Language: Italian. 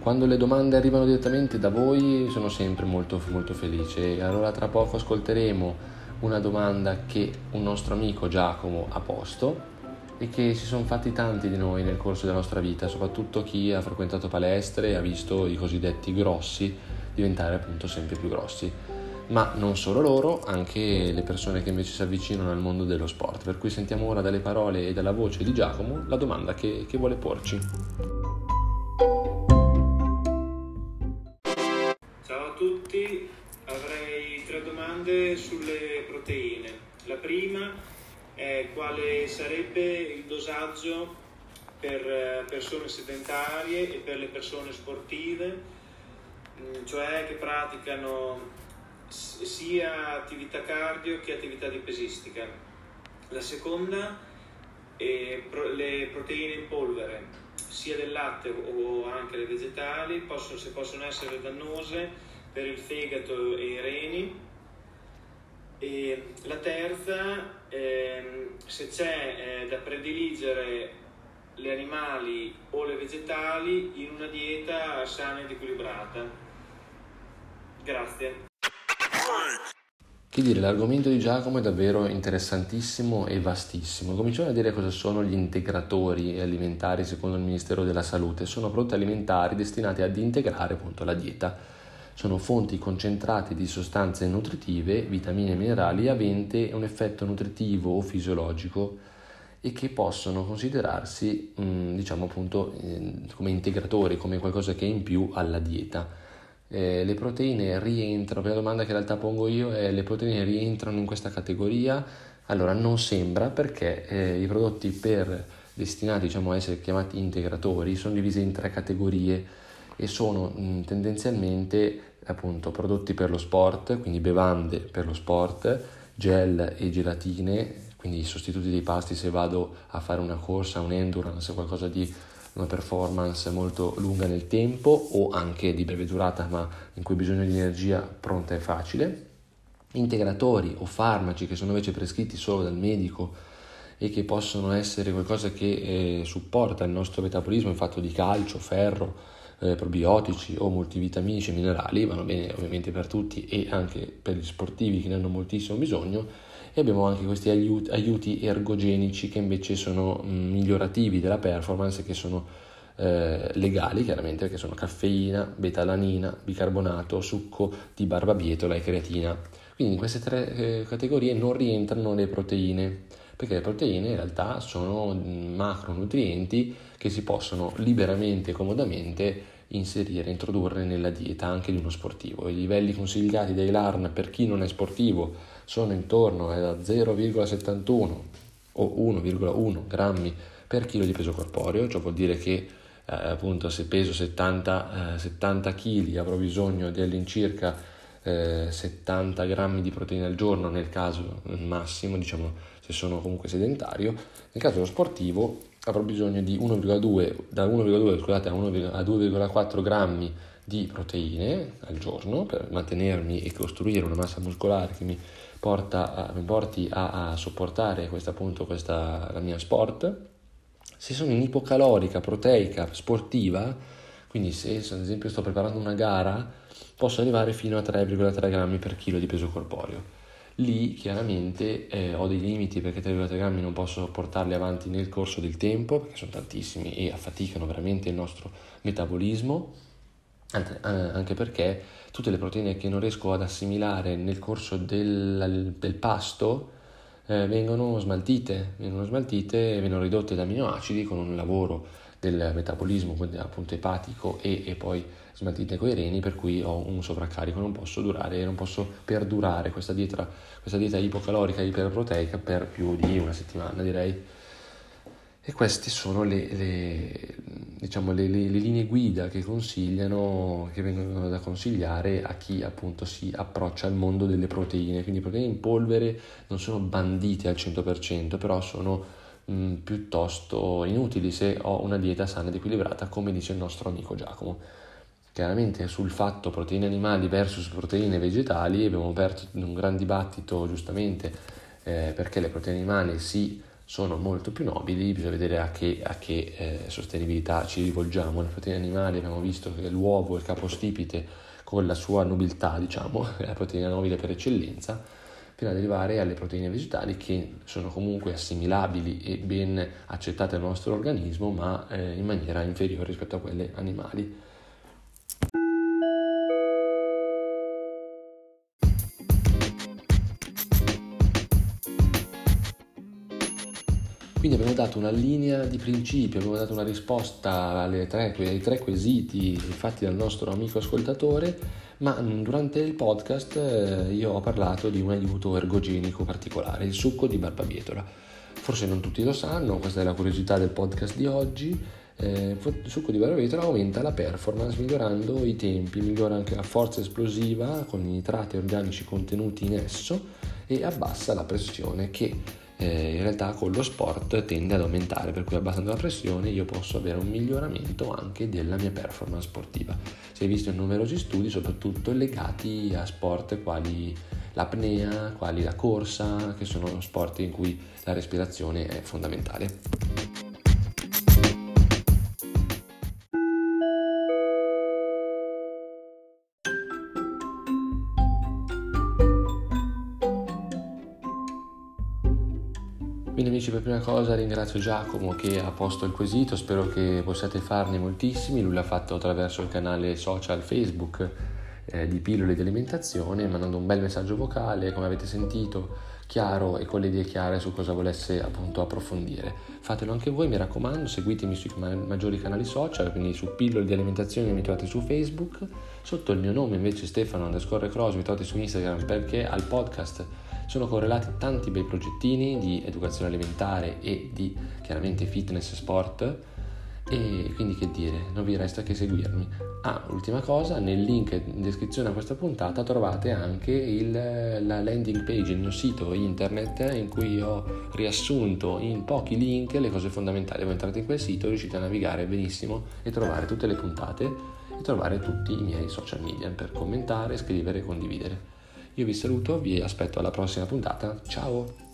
Quando le domande arrivano direttamente da voi sono sempre molto, molto felice. Allora tra poco ascolteremo una domanda che un nostro amico Giacomo ha posto e che si sono fatti tanti di noi nel corso della nostra vita, soprattutto chi ha frequentato palestre e ha visto i cosiddetti grossi diventare appunto sempre più grossi. Ma non solo loro, anche le persone che invece si avvicinano al mondo dello sport. Per cui sentiamo ora dalle parole e dalla voce di Giacomo la domanda che, che vuole porci. Sulle proteine. La prima è quale sarebbe il dosaggio per eh, persone sedentarie e per le persone sportive, mm, cioè che praticano sia attività cardio che attività di pesistica. La seconda è le proteine in polvere, sia del latte o anche le vegetali, possono, se possono essere dannose per il fegato e i reni e la terza, ehm, se c'è eh, da prediligere le animali o le vegetali in una dieta sana ed equilibrata. Grazie. Che dire, l'argomento di Giacomo è davvero interessantissimo e vastissimo. Cominciamo a dire cosa sono gli integratori alimentari secondo il Ministero della Salute. Sono prodotti alimentari destinati ad integrare appunto la dieta sono fonti concentrate di sostanze nutritive, vitamine e minerali aventi un effetto nutritivo o fisiologico e che possono considerarsi, mm, diciamo appunto, come integratori, come qualcosa che è in più alla dieta. Eh, le proteine rientrano, la domanda che in realtà pongo io è le proteine rientrano in questa categoria? Allora non sembra perché eh, i prodotti per destinati diciamo, a essere chiamati integratori sono divisi in tre categorie e sono mh, mm, tendenzialmente appunto prodotti per lo sport, quindi bevande per lo sport, gel e gelatine, quindi sostituti dei pasti se vado a fare una corsa, un endurance, qualcosa di una performance molto lunga nel tempo o anche di breve durata ma in cui bisogno di energia pronta e facile. Integratori o farmaci che sono invece prescritti solo dal medico e che possono essere qualcosa che eh, supporta il nostro metabolismo in fatto di calcio, ferro, eh, probiotici o multivitaminici e minerali, vanno bene ovviamente per tutti e anche per gli sportivi che ne hanno moltissimo bisogno e abbiamo anche questi aiuti, aiuti ergogenici che invece sono mm, migliorativi della performance che sono eh, legali chiaramente perché sono caffeina, betalanina, bicarbonato, succo di barbabietola e creatina. Quindi in queste tre eh, categorie non rientrano le proteine perché le proteine in realtà sono macronutrienti che si possono liberamente e comodamente inserire, introdurre nella dieta anche di uno sportivo. I livelli consigliati dai LARN per chi non è sportivo sono intorno a 0,71 o 1,1 grammi per chilo di peso corporeo, ciò vuol dire che eh, appunto se peso 70, eh, 70 kg avrò bisogno di all'incirca eh, 70 grammi di proteine al giorno nel caso massimo, diciamo se sono comunque sedentario, nel caso dello sportivo avrò bisogno di 1,2, da 1,2 scusate, a, 1, a 2,4 grammi di proteine al giorno per mantenermi e costruire una massa muscolare che mi, porta mi porti a, a, sopportare questa, appunto, questa, la mia sport. Se sono in ipocalorica, proteica, sportiva, quindi se ad esempio sto preparando una gara, posso arrivare fino a 3,3 grammi per chilo di peso corporeo lì chiaramente eh, ho dei limiti perché 3,3 grammi non posso portarli avanti nel corso del tempo perché sono tantissimi e affaticano veramente il nostro metabolismo. Anche perché tutte le proteine che non riesco ad assimilare nel corso del, del pasto eh, vengono smaltite, vengono smaltite e vengono ridotte da aminoacidi con un lavoro del metabolismo appunto epatico e, e poi smaltite coi reni per cui ho un sovraccarico, non posso durare, non posso perdurare questa dieta, questa dieta ipocalorica iperproteica per più di una settimana direi. E queste sono le, le, diciamo, le, le, linee guida che consigliano, che vengono da consigliare a chi appunto si approccia al mondo delle proteine. Quindi proteine in polvere non sono bandite al 100%, però sono mh, piuttosto inutili se ho una dieta sana ed equilibrata, come dice il nostro amico Giacomo. Chiaramente sul fatto proteine animali versus proteine vegetali abbiamo aperto un gran dibattito giustamente eh, perché le proteine animali sì sono molto più nobili, bisogna vedere a che, a che eh, sostenibilità ci rivolgiamo. Le proteine animali abbiamo visto che l'uovo, il capostipite, con la sua nobiltà, diciamo, è la proteina nobile per eccellenza, fino ad arrivare alle proteine vegetali che sono comunque assimilabili e ben accettate dal nostro organismo, ma eh, in maniera inferiore rispetto a quelle animali. Quindi abbiamo dato una linea di principio, abbiamo dato una risposta tre, ai tre quesiti fatti dal nostro amico ascoltatore, ma durante il podcast eh, io ho parlato di un aiuto ergogenico particolare, il succo di barbabietola. Forse non tutti lo sanno, questa è la curiosità del podcast di oggi. Eh, il succo di barbabietola aumenta la performance migliorando i tempi, migliora anche la forza esplosiva con i nitrati organici contenuti in esso e abbassa la pressione che eh, in realtà con lo sport tende ad aumentare, per cui abbassando la pressione io posso avere un miglioramento anche della mia performance sportiva. Si è visto in numerosi studi, soprattutto legati a sport quali l'apnea, quali la corsa, che sono sport in cui la respirazione è fondamentale. Quindi amici per prima cosa ringrazio Giacomo che ha posto il quesito, spero che possiate farne moltissimi, lui l'ha fatto attraverso il canale social Facebook eh, di Pillole di Alimentazione, mandando un bel messaggio vocale, come avete sentito, chiaro e con le idee chiare su cosa volesse appunto approfondire. Fatelo anche voi, mi raccomando, seguitemi sui maggiori canali social, quindi su Pillole di Alimentazione mi trovate su Facebook, sotto il mio nome invece Stefano underscore cross mi trovate su Instagram perché al podcast sono correlati tanti bei progettini di educazione alimentare e di chiaramente fitness e sport e quindi che dire, non vi resta che seguirmi. Ah, ultima cosa, nel link in descrizione a questa puntata trovate anche il, la landing page, il mio sito internet in cui ho riassunto in pochi link le cose fondamentali. Voi entrate in quel sito, riuscite a navigare benissimo e trovare tutte le puntate e trovare tutti i miei social media per commentare, scrivere e condividere. Io vi saluto, vi aspetto alla prossima puntata. Ciao!